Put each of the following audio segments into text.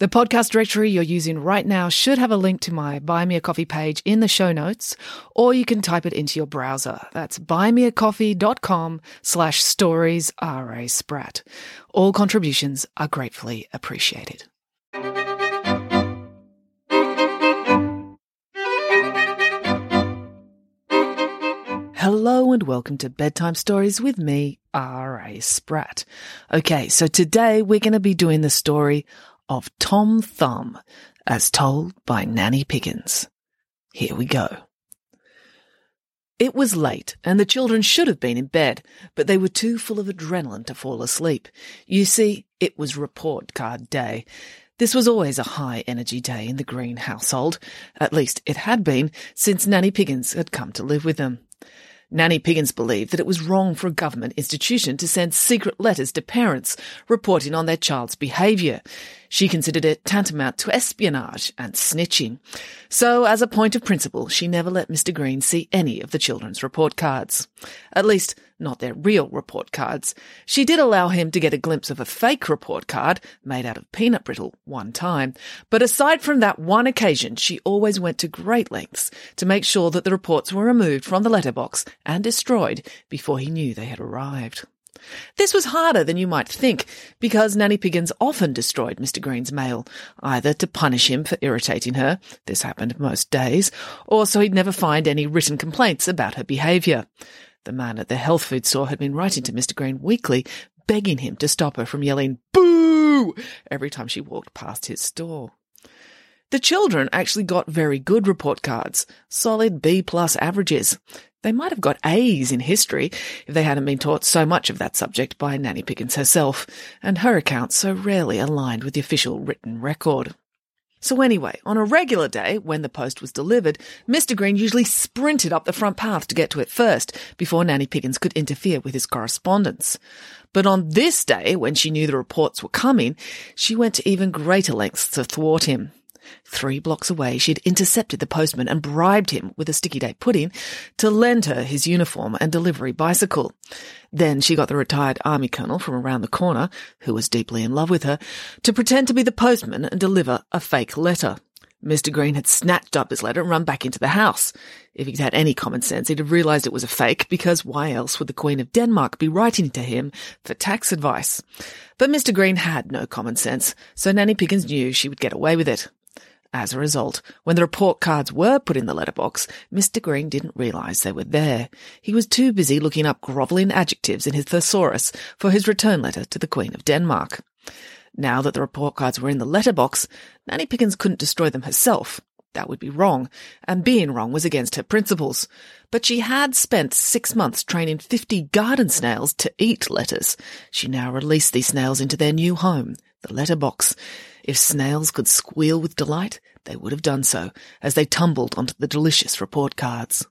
The podcast directory you're using right now should have a link to my Buy Me a Coffee page in the show notes, or you can type it into your browser. That's buymeacoffee.com slash stories R.A. Spratt. All contributions are gratefully appreciated. Hello and welcome to Bedtime Stories with me, R.A. Spratt. Okay, so today we're going to be doing the story of Tom Thumb, as told by Nanny Piggins. Here we go. It was late, and the children should have been in bed, but they were too full of adrenaline to fall asleep. You see, it was report card day. This was always a high energy day in the Green household. At least it had been since Nanny Piggins had come to live with them. Nanny Piggins believed that it was wrong for a government institution to send secret letters to parents reporting on their child's behaviour. She considered it tantamount to espionage and snitching. So, as a point of principle, she never let Mr. Green see any of the children's report cards. At least, not their real report cards. She did allow him to get a glimpse of a fake report card made out of peanut brittle one time. But aside from that one occasion, she always went to great lengths to make sure that the reports were removed from the letterbox and destroyed before he knew they had arrived. This was harder than you might think, because Nanny Piggins often destroyed Mr. Green's mail, either to punish him for irritating her, this happened most days, or so he'd never find any written complaints about her behaviour. The man at the health food store had been writing to Mr. Green weekly, begging him to stop her from yelling boo every time she walked past his store. The children actually got very good report cards, solid B plus averages. They might have got A's in history if they hadn't been taught so much of that subject by Nanny Piggins herself, and her accounts so rarely aligned with the official written record. So anyway, on a regular day, when the post was delivered, Mr. Green usually sprinted up the front path to get to it first, before Nanny Piggins could interfere with his correspondence. But on this day, when she knew the reports were coming, she went to even greater lengths to thwart him. Three blocks away, she'd intercepted the postman and bribed him with a sticky date pudding to lend her his uniform and delivery bicycle. Then she got the retired army colonel from around the corner, who was deeply in love with her, to pretend to be the postman and deliver a fake letter. Mr. Green had snatched up his letter and run back into the house. If he'd had any common sense, he'd have realised it was a fake, because why else would the Queen of Denmark be writing to him for tax advice? But Mr. Green had no common sense, so Nanny Piggins knew she would get away with it. As a result, when the report cards were put in the letterbox, Mr. Green didn't realise they were there. He was too busy looking up grovelling adjectives in his thesaurus for his return letter to the Queen of Denmark. Now that the report cards were in the letterbox, Nanny Piggins couldn't destroy them herself. That would be wrong, and being wrong was against her principles. But she had spent six months training fifty garden snails to eat letters. She now released these snails into their new home, the letterbox. If snails could squeal with delight, they would have done so as they tumbled onto the delicious report cards.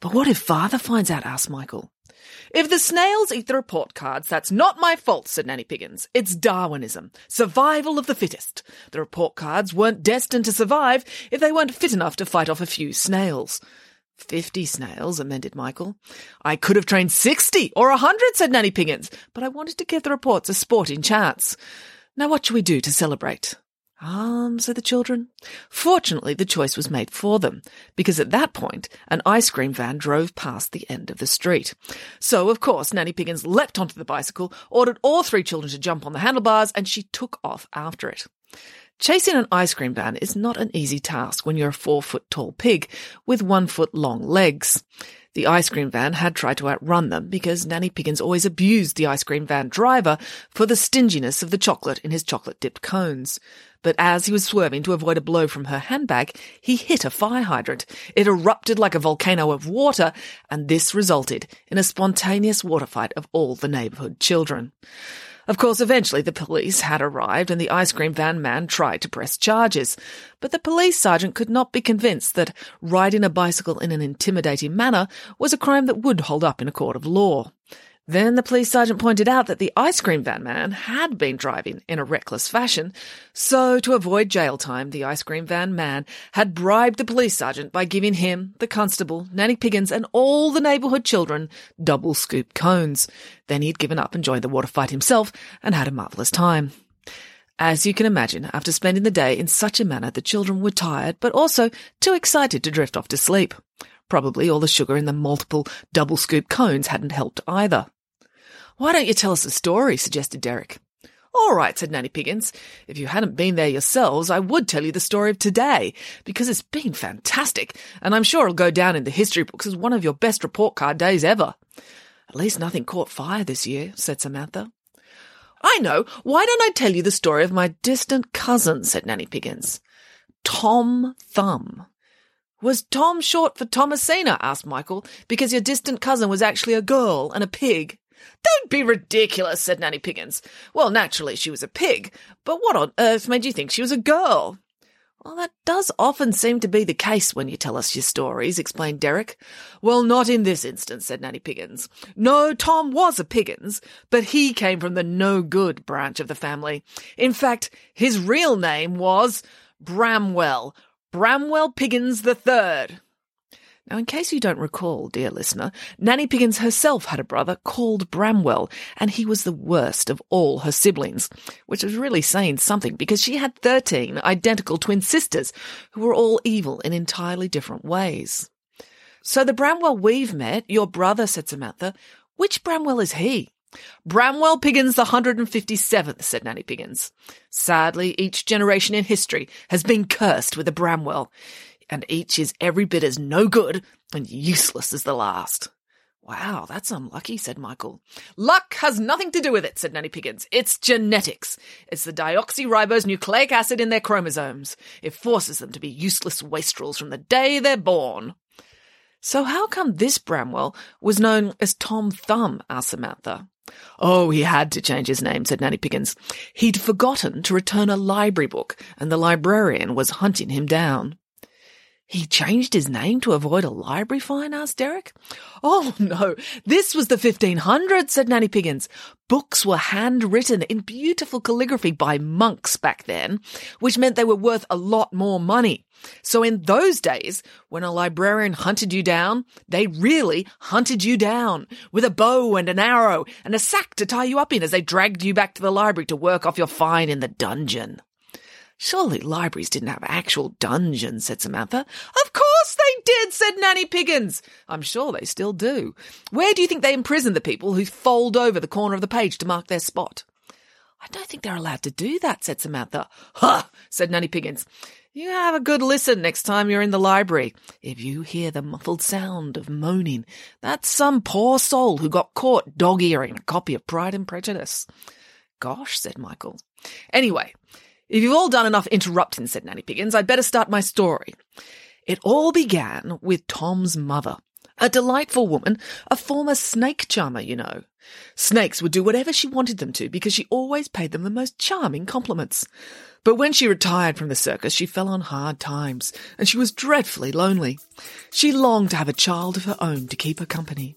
But what if father finds out? asked Michael. If the snails eat the report cards, that's not my fault, said Nanny Piggins. It's Darwinism. Survival of the fittest. The report cards weren't destined to survive if they weren't fit enough to fight off a few snails. Fifty snails, amended Michael. I could have trained sixty or a hundred, said Nanny Piggins, but I wanted to give the reports a sporting chance. Now what shall we do to celebrate? Um, said the children. Fortunately, the choice was made for them, because at that point, an ice cream van drove past the end of the street. So, of course, Nanny Piggins leapt onto the bicycle, ordered all three children to jump on the handlebars, and she took off after it. Chasing an ice cream van is not an easy task when you're a four foot tall pig with one foot long legs. The ice cream van had tried to outrun them because Nanny Piggins always abused the ice cream van driver for the stinginess of the chocolate in his chocolate dipped cones. But as he was swerving to avoid a blow from her handbag, he hit a fire hydrant. It erupted like a volcano of water, and this resulted in a spontaneous water fight of all the neighbourhood children. Of course, eventually the police had arrived and the ice cream van man tried to press charges. But the police sergeant could not be convinced that riding a bicycle in an intimidating manner was a crime that would hold up in a court of law. Then the police sergeant pointed out that the ice cream van man had been driving in a reckless fashion, so to avoid jail time, the ice cream van man had bribed the police sergeant by giving him, the constable, Nanny Piggins, and all the neighbourhood children double scoop cones. Then he'd given up and joined the water fight himself and had a marvellous time. As you can imagine, after spending the day in such a manner, the children were tired, but also too excited to drift off to sleep. Probably all the sugar in the multiple double scoop cones hadn't helped either. Why don't you tell us a story? suggested Derek. All right, said Nanny Piggins. If you hadn't been there yourselves, I would tell you the story of today, because it's been fantastic, and I'm sure it'll go down in the history books as one of your best report card days ever. At least nothing caught fire this year, said Samantha. I know. Why don't I tell you the story of my distant cousin, said Nanny Piggins. Tom Thumb. Was Tom short for Thomasina? asked Michael, because your distant cousin was actually a girl and a pig. Don't be ridiculous, said Nanny Piggins. Well, naturally she was a pig, but what on earth made you think she was a girl? Well, that does often seem to be the case when you tell us your stories, explained Derek. Well, not in this instance, said Nanny Piggins. No, Tom was a Piggins, but he came from the no good branch of the family. In fact, his real name was Bramwell, Bramwell Piggins the Third. Now, in case you don't recall, dear listener, Nanny Piggins herself had a brother called Bramwell, and he was the worst of all her siblings, which was really saying something because she had 13 identical twin sisters who were all evil in entirely different ways. So the Bramwell we've met, your brother, said Samantha, which Bramwell is he? Bramwell Piggins the 157th, said Nanny Piggins. Sadly, each generation in history has been cursed with a Bramwell and each is every bit as no good and useless as the last. Wow, that's unlucky, said Michael. Luck has nothing to do with it, said Nanny Piggins. It's genetics. It's the deoxyribose nucleic acid in their chromosomes. It forces them to be useless wastrels from the day they're born. So how come this Bramwell was known as Tom Thumb? asked Samantha. Oh, he had to change his name, said Nanny Piggins. He'd forgotten to return a library book, and the librarian was hunting him down. He changed his name to avoid a library fine? asked Derek. Oh, no. This was the 1500s, said Nanny Piggins. Books were handwritten in beautiful calligraphy by monks back then, which meant they were worth a lot more money. So in those days, when a librarian hunted you down, they really hunted you down with a bow and an arrow and a sack to tie you up in as they dragged you back to the library to work off your fine in the dungeon. Surely libraries didn't have actual dungeons, said Samantha. Of course they did, said Nanny Piggins. I'm sure they still do. Where do you think they imprison the people who fold over the corner of the page to mark their spot? I don't think they're allowed to do that, said Samantha. Huh, said Nanny Piggins. You have a good listen next time you're in the library. If you hear the muffled sound of moaning, that's some poor soul who got caught dog-earing a copy of Pride and Prejudice. Gosh, said Michael. Anyway, if you've all done enough interrupting, said Nanny Piggins, I'd better start my story. It all began with Tom's mother. A delightful woman, a former snake charmer, you know. Snakes would do whatever she wanted them to because she always paid them the most charming compliments. But when she retired from the circus, she fell on hard times, and she was dreadfully lonely. She longed to have a child of her own to keep her company.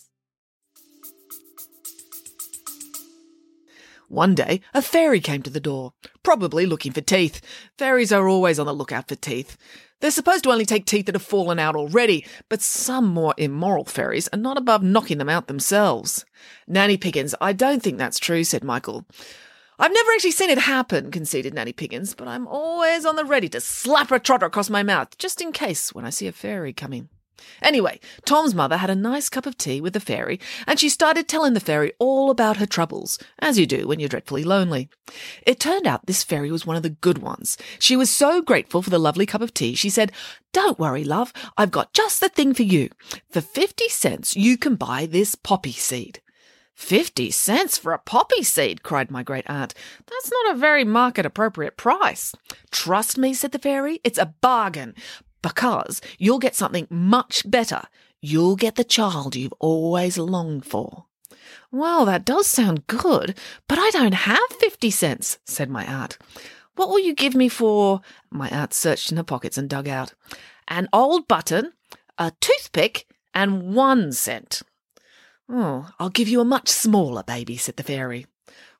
One day, a fairy came to the door, probably looking for teeth. Fairies are always on the lookout for teeth. They're supposed to only take teeth that have fallen out already, but some more immoral fairies are not above knocking them out themselves. Nanny Piggins, I don't think that's true, said Michael. I've never actually seen it happen, conceded Nanny Piggins, but I'm always on the ready to slap a trotter across my mouth, just in case when I see a fairy coming. Anyway, Tom's mother had a nice cup of tea with the fairy, and she started telling the fairy all about her troubles, as you do when you're dreadfully lonely. It turned out this fairy was one of the good ones. She was so grateful for the lovely cup of tea, she said, Don't worry, love, I've got just the thing for you. For 50 cents, you can buy this poppy seed. Fifty cents for a poppy seed, cried my great aunt. That's not a very market appropriate price. Trust me, said the fairy, it's a bargain because you'll get something much better. You'll get the child you've always longed for. Well, that does sound good, but I don't have fifty cents, said my aunt. What will you give me for? My aunt searched in her pockets and dug out an old button, a toothpick, and one cent. Oh, I'll give you a much smaller baby, said the fairy.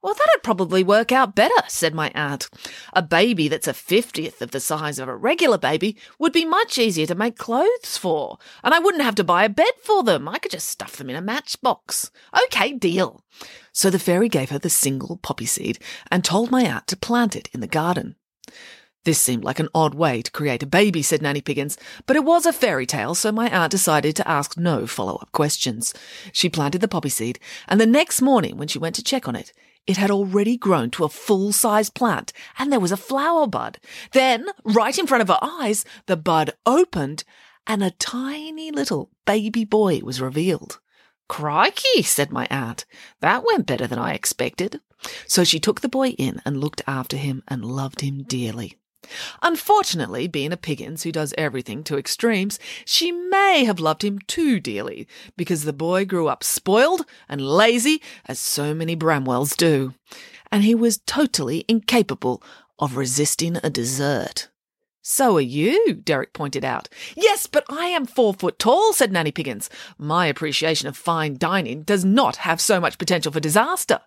Well, that'd probably work out better, said my aunt. A baby that's a fiftieth of the size of a regular baby would be much easier to make clothes for, and I wouldn't have to buy a bed for them. I could just stuff them in a matchbox. Okay, deal. So the fairy gave her the single poppy seed and told my aunt to plant it in the garden. This seemed like an odd way to create a baby, said Nanny Piggins, but it was a fairy tale, so my aunt decided to ask no follow up questions. She planted the poppy seed, and the next morning, when she went to check on it, it had already grown to a full size plant and there was a flower bud. Then, right in front of her eyes, the bud opened and a tiny little baby boy was revealed. Crikey, said my aunt. That went better than I expected. So she took the boy in and looked after him and loved him dearly. Unfortunately, being a Piggins who does everything to extremes, she may have loved him too dearly, because the boy grew up spoiled and lazy, as so many Bramwells do, and he was totally incapable of resisting a dessert. So are you, Derek pointed out. Yes, but I am four foot tall, said Nanny Piggins. My appreciation of fine dining does not have so much potential for disaster.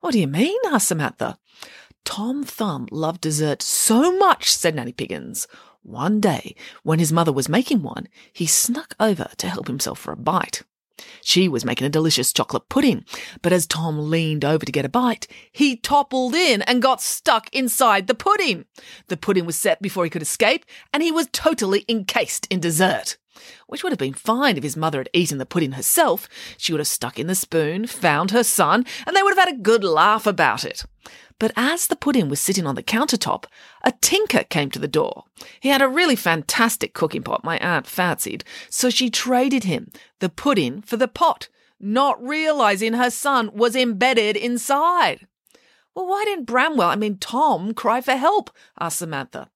What do you mean? asked Samantha. Tom Thumb loved dessert so much, said Nanny Piggins. One day, when his mother was making one, he snuck over to help himself for a bite. She was making a delicious chocolate pudding, but as Tom leaned over to get a bite, he toppled in and got stuck inside the pudding. The pudding was set before he could escape, and he was totally encased in dessert. Which would have been fine if his mother had eaten the pudding herself. She would have stuck in the spoon, found her son, and they would have had a good laugh about it. But as the pudding was sitting on the countertop, a tinker came to the door. He had a really fantastic cooking pot, my aunt fancied, so she traded him the pudding for the pot, not realizing her son was embedded inside. Well, why didn't Bramwell, I mean Tom, cry for help? asked Samantha.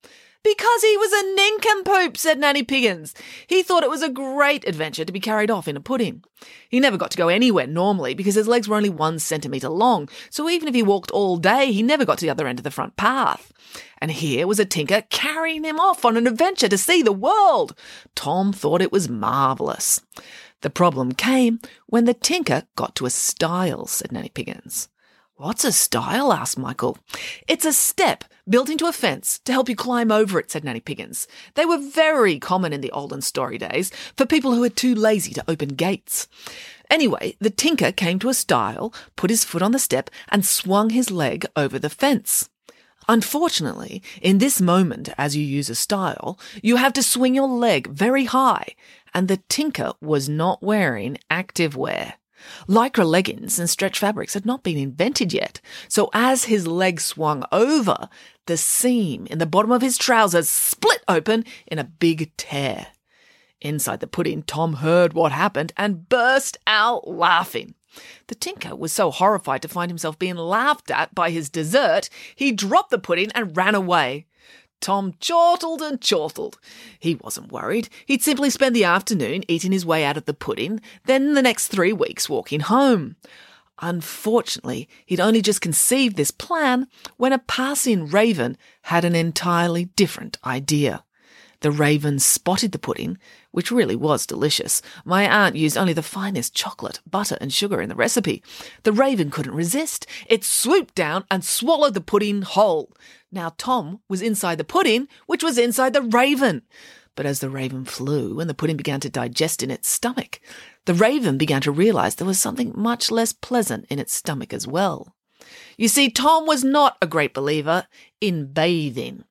Because he was a nincompoop, said Nanny Piggins. He thought it was a great adventure to be carried off in a pudding. He never got to go anywhere normally because his legs were only one centimetre long, so even if he walked all day, he never got to the other end of the front path. And here was a tinker carrying him off on an adventure to see the world. Tom thought it was marvellous. The problem came when the tinker got to a stile, said Nanny Piggins. What's a stile? asked Michael. It's a step built into a fence to help you climb over it, said Nanny Piggins. They were very common in the olden story days for people who were too lazy to open gates. Anyway, the tinker came to a stile, put his foot on the step, and swung his leg over the fence. Unfortunately, in this moment, as you use a stile, you have to swing your leg very high, and the tinker was not wearing active wear. Lycra leggings and stretch fabrics had not been invented yet, so as his leg swung over, the seam in the bottom of his trousers split open in a big tear. Inside the pudding, Tom heard what happened and burst out laughing. The tinker was so horrified to find himself being laughed at by his dessert, he dropped the pudding and ran away. Tom chortled and chortled. He wasn't worried. He'd simply spend the afternoon eating his way out of the pudding, then the next three weeks walking home. Unfortunately, he'd only just conceived this plan when a passing raven had an entirely different idea. The raven spotted the pudding, which really was delicious. My aunt used only the finest chocolate, butter, and sugar in the recipe. The raven couldn't resist. It swooped down and swallowed the pudding whole. Now Tom was inside the pudding, which was inside the raven. But as the raven flew and the pudding began to digest in its stomach, the raven began to realize there was something much less pleasant in its stomach as well. You see, Tom was not a great believer in bathing.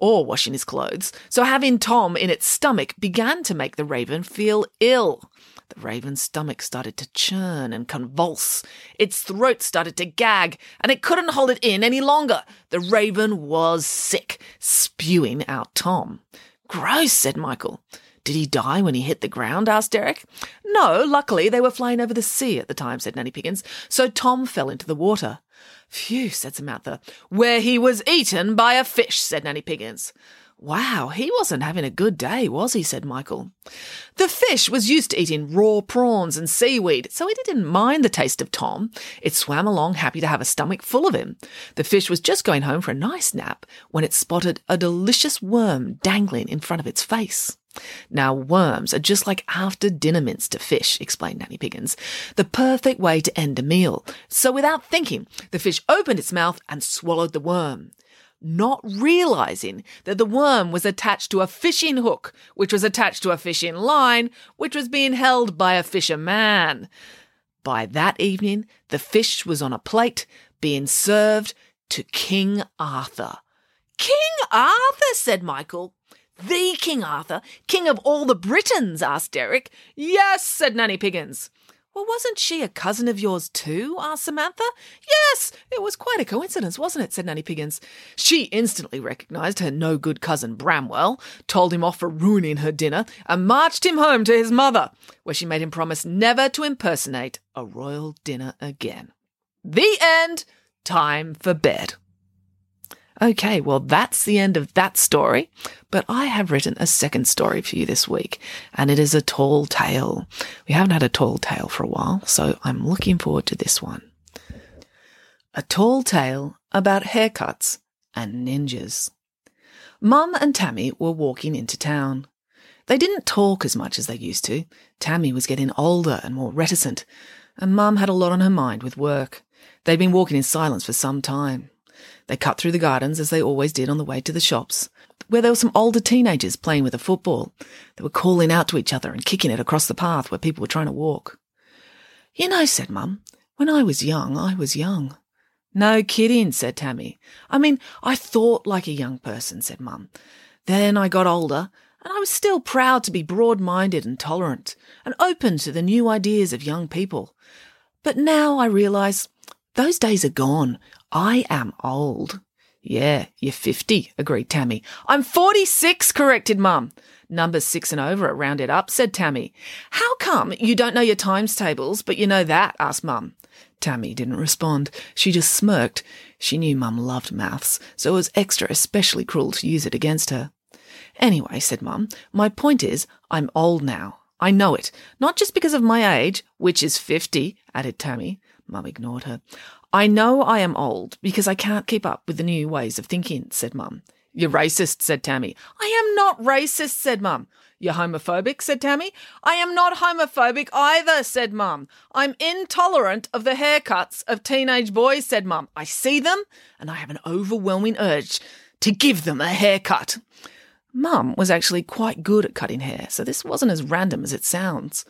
or washing his clothes, so having Tom in its stomach began to make the raven feel ill. The raven's stomach started to churn and convulse. Its throat started to gag, and it couldn't hold it in any longer. The raven was sick, spewing out Tom. Gross, said Michael. Did he die when he hit the ground? asked Derek. No, luckily they were flying over the sea at the time, said Nanny Piggins, so Tom fell into the water. Phew, said Samantha. Where he was eaten by a fish, said Nanny Piggins. Wow, he wasn't having a good day, was he? said Michael. The fish was used to eating raw prawns and seaweed, so it didn't mind the taste of Tom. It swam along happy to have a stomach full of him. The fish was just going home for a nice nap when it spotted a delicious worm dangling in front of its face. Now, worms are just like after dinner mints to fish, explained Nanny Piggins. The perfect way to end a meal. So without thinking, the fish opened its mouth and swallowed the worm not realizing that the worm was attached to a fishing hook, which was attached to a fishing line, which was being held by a fisherman. By that evening, the fish was on a plate being served to King Arthur. King Arthur, said Michael. The King Arthur, king of all the Britons, asked Derek. Yes, said Nanny Piggins. Well, wasn't she a cousin of yours too? asked Samantha. Yes, it was quite a coincidence, wasn't it? said Nanny Piggins. She instantly recognised her no good cousin Bramwell, told him off for ruining her dinner, and marched him home to his mother, where she made him promise never to impersonate a royal dinner again. The end. Time for bed. Okay, well, that's the end of that story. But I have written a second story for you this week, and it is a tall tale. We haven't had a tall tale for a while, so I'm looking forward to this one. A tall tale about haircuts and ninjas. Mum and Tammy were walking into town. They didn't talk as much as they used to. Tammy was getting older and more reticent, and Mum had a lot on her mind with work. They'd been walking in silence for some time. They cut through the gardens as they always did on the way to the shops, where there were some older teenagers playing with a football. They were calling out to each other and kicking it across the path where people were trying to walk. You know, said Mum, when I was young, I was young. No kidding, said Tammy. I mean, I thought like a young person, said Mum. Then I got older, and I was still proud to be broad minded and tolerant, and open to the new ideas of young people. But now I realise those days are gone. I am old. Yeah, you're 50, agreed Tammy. I'm 46, corrected Mum. Number six and over, round it up, said Tammy. How come you don't know your times tables, but you know that? asked Mum. Tammy didn't respond. She just smirked. She knew Mum loved maths, so it was extra especially cruel to use it against her. Anyway, said Mum, my point is, I'm old now. I know it. Not just because of my age, which is 50, added Tammy. Mum ignored her. I know I am old because I can't keep up with the new ways of thinking, said Mum. You're racist, said Tammy. I am not racist, said Mum. You're homophobic, said Tammy. I am not homophobic either, said Mum. I'm intolerant of the haircuts of teenage boys, said Mum. I see them and I have an overwhelming urge to give them a haircut. Mum was actually quite good at cutting hair, so this wasn't as random as it sounds.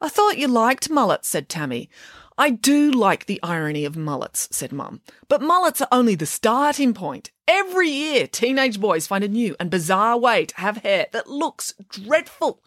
I thought you liked mullets, said Tammy. I do like the irony of mullets, said Mum, but mullets are only the starting point. Every year, teenage boys find a new and bizarre way to have hair that looks dreadful.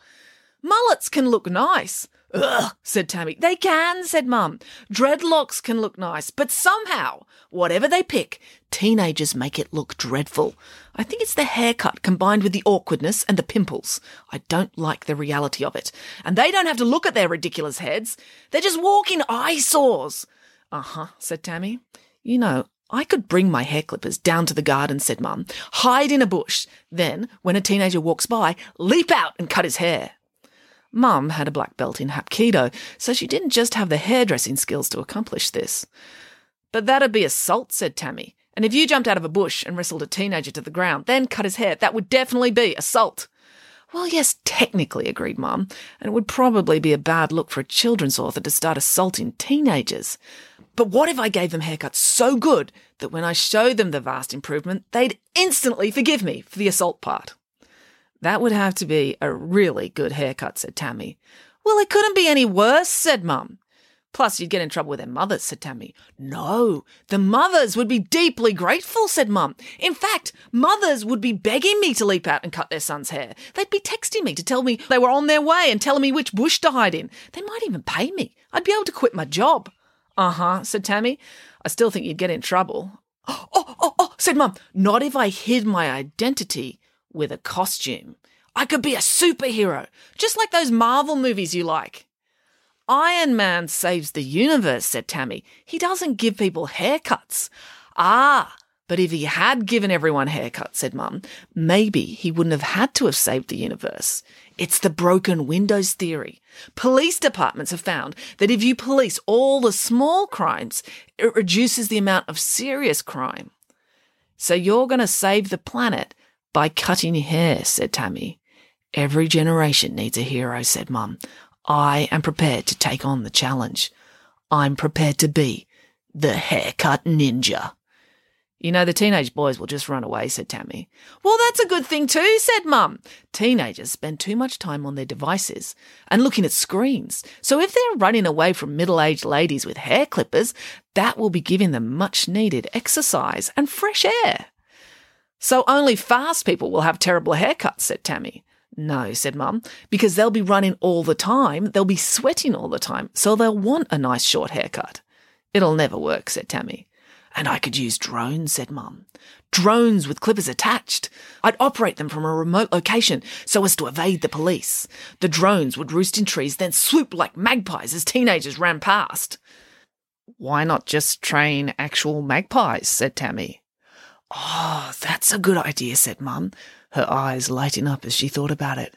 Mullets can look nice. Ugh, said Tammy. They can, said Mum. Dreadlocks can look nice, but somehow, whatever they pick, teenagers make it look dreadful. I think it's the haircut combined with the awkwardness and the pimples. I don't like the reality of it. And they don't have to look at their ridiculous heads. They're just walking eyesores. Uh huh, said Tammy. You know, I could bring my hair clippers down to the garden, said Mum, hide in a bush, then, when a teenager walks by, leap out and cut his hair. Mum had a black belt in Hapkido, so she didn't just have the hairdressing skills to accomplish this. But that'd be assault, said Tammy. And if you jumped out of a bush and wrestled a teenager to the ground, then cut his hair, that would definitely be assault. Well, yes, technically, agreed Mum, and it would probably be a bad look for a children's author to start assaulting teenagers. But what if I gave them haircuts so good that when I showed them the vast improvement, they'd instantly forgive me for the assault part? That would have to be a really good haircut, said Tammy. Well, it couldn't be any worse, said Mum. Plus, you'd get in trouble with their mothers, said Tammy. No, the mothers would be deeply grateful, said Mum. In fact, mothers would be begging me to leap out and cut their son's hair. They'd be texting me to tell me they were on their way and telling me which bush to hide in. They might even pay me. I'd be able to quit my job. Uh huh, said Tammy. I still think you'd get in trouble. Oh, oh, oh, said Mum. Not if I hid my identity with a costume. I could be a superhero, just like those Marvel movies you like. Iron Man saves the universe, said Tammy. He doesn't give people haircuts. Ah, but if he had given everyone haircuts, said Mum, maybe he wouldn't have had to have saved the universe. It's the broken windows theory. Police departments have found that if you police all the small crimes, it reduces the amount of serious crime. So you're going to save the planet by cutting hair, said Tammy. Every generation needs a hero, said Mum. I am prepared to take on the challenge. I'm prepared to be the haircut ninja. You know, the teenage boys will just run away, said Tammy. Well, that's a good thing too, said Mum. Teenagers spend too much time on their devices and looking at screens. So if they're running away from middle aged ladies with hair clippers, that will be giving them much needed exercise and fresh air. So only fast people will have terrible haircuts, said Tammy. No, said Mum, because they'll be running all the time, they'll be sweating all the time, so they'll want a nice short haircut. It'll never work, said Tammy. And I could use drones, said Mum. Drones with clippers attached. I'd operate them from a remote location so as to evade the police. The drones would roost in trees, then swoop like magpies as teenagers ran past. Why not just train actual magpies? said Tammy. Oh, that's a good idea, said Mum her eyes lighting up as she thought about it.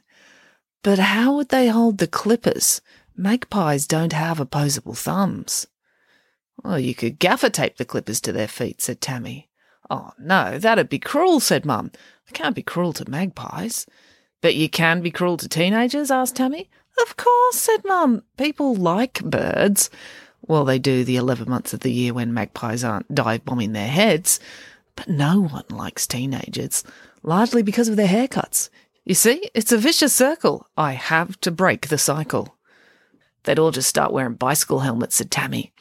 But how would they hold the clippers? Magpies don't have opposable thumbs. Well, you could gaffer tape the clippers to their feet, said Tammy. Oh, no, that'd be cruel, said Mum. I can't be cruel to magpies. But you can be cruel to teenagers? asked Tammy. Of course, said Mum. People like birds. Well, they do the 11 months of the year when magpies aren't dive bombing their heads. But no one likes teenagers largely because of their haircuts. You see, it's a vicious circle. I have to break the cycle. They'd all just start wearing bicycle helmets, said Tammy.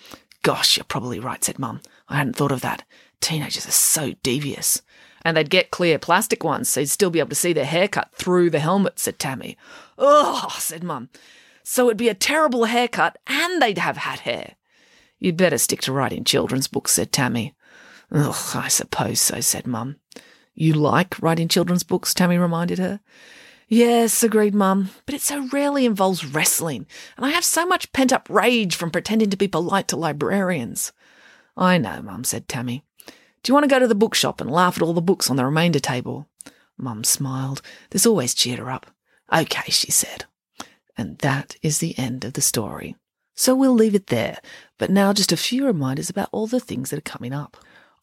Gosh, you're probably right, said Mum. I hadn't thought of that. Teenagers are so devious. And they'd get clear plastic ones, so you'd still be able to see their haircut through the helmet, said Tammy. Ugh, said Mum. So it'd be a terrible haircut, and they'd have hat hair. You'd better stick to writing children's books, said Tammy. Ugh, I suppose so, said Mum. You like writing children's books, Tammy reminded her. Yes, agreed Mum, but it so rarely involves wrestling, and I have so much pent up rage from pretending to be polite to librarians. I know, Mum, said Tammy. Do you want to go to the bookshop and laugh at all the books on the remainder table? Mum smiled. This always cheered her up. Okay, she said. And that is the end of the story. So we'll leave it there, but now just a few reminders about all the things that are coming up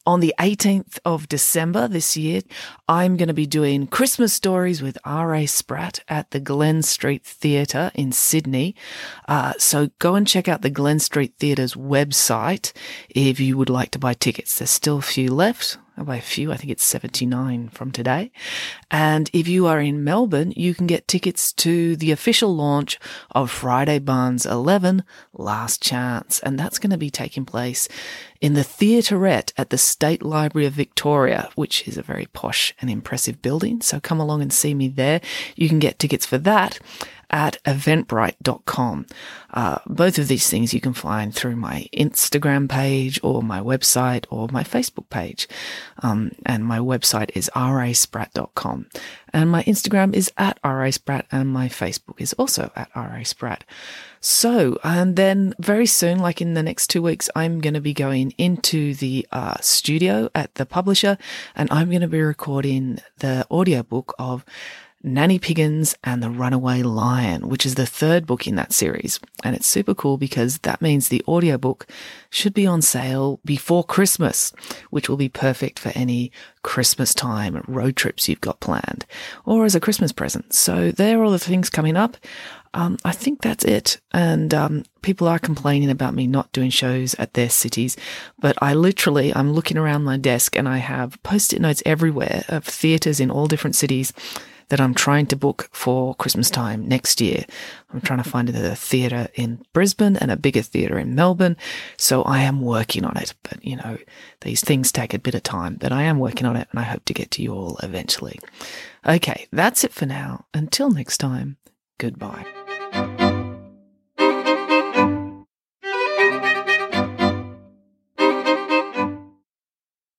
on the 18th of December this year, I'm going to be doing Christmas stories with R.A. Spratt at the Glen Street Theatre in Sydney. Uh, so go and check out the Glen Street Theatre's website if you would like to buy tickets. There's still a few left Oh, by a few. I think it's 79 from today. And if you are in Melbourne, you can get tickets to the official launch of Friday Barnes 11 Last Chance. And that's going to be taking place in the Theaterette at the State Library of Victoria, which is a very posh and impressive building. So come along and see me there. You can get tickets for that at eventbrite.com. Uh, both of these things you can find through my Instagram page or my website or my Facebook page. Um, and my website is raspratt.com. And my Instagram is at raspratt and my Facebook is also at raspratt. So, and then very soon, like in the next two weeks, I'm going to be going into the uh, studio at the publisher and I'm going to be recording the audiobook of Nanny Piggins and the Runaway Lion, which is the third book in that series. And it's super cool because that means the audiobook should be on sale before Christmas, which will be perfect for any Christmas time road trips you've got planned or as a Christmas present. So there are all the things coming up. Um, I think that's it. And um, people are complaining about me not doing shows at their cities, but I literally I'm looking around my desk and I have post-it notes everywhere of theaters in all different cities that I'm trying to book for Christmas time next year. I'm trying to find a theatre in Brisbane and a bigger theatre in Melbourne. So I am working on it. But, you know, these things take a bit of time, but I am working on it and I hope to get to you all eventually. Okay, that's it for now. Until next time, goodbye.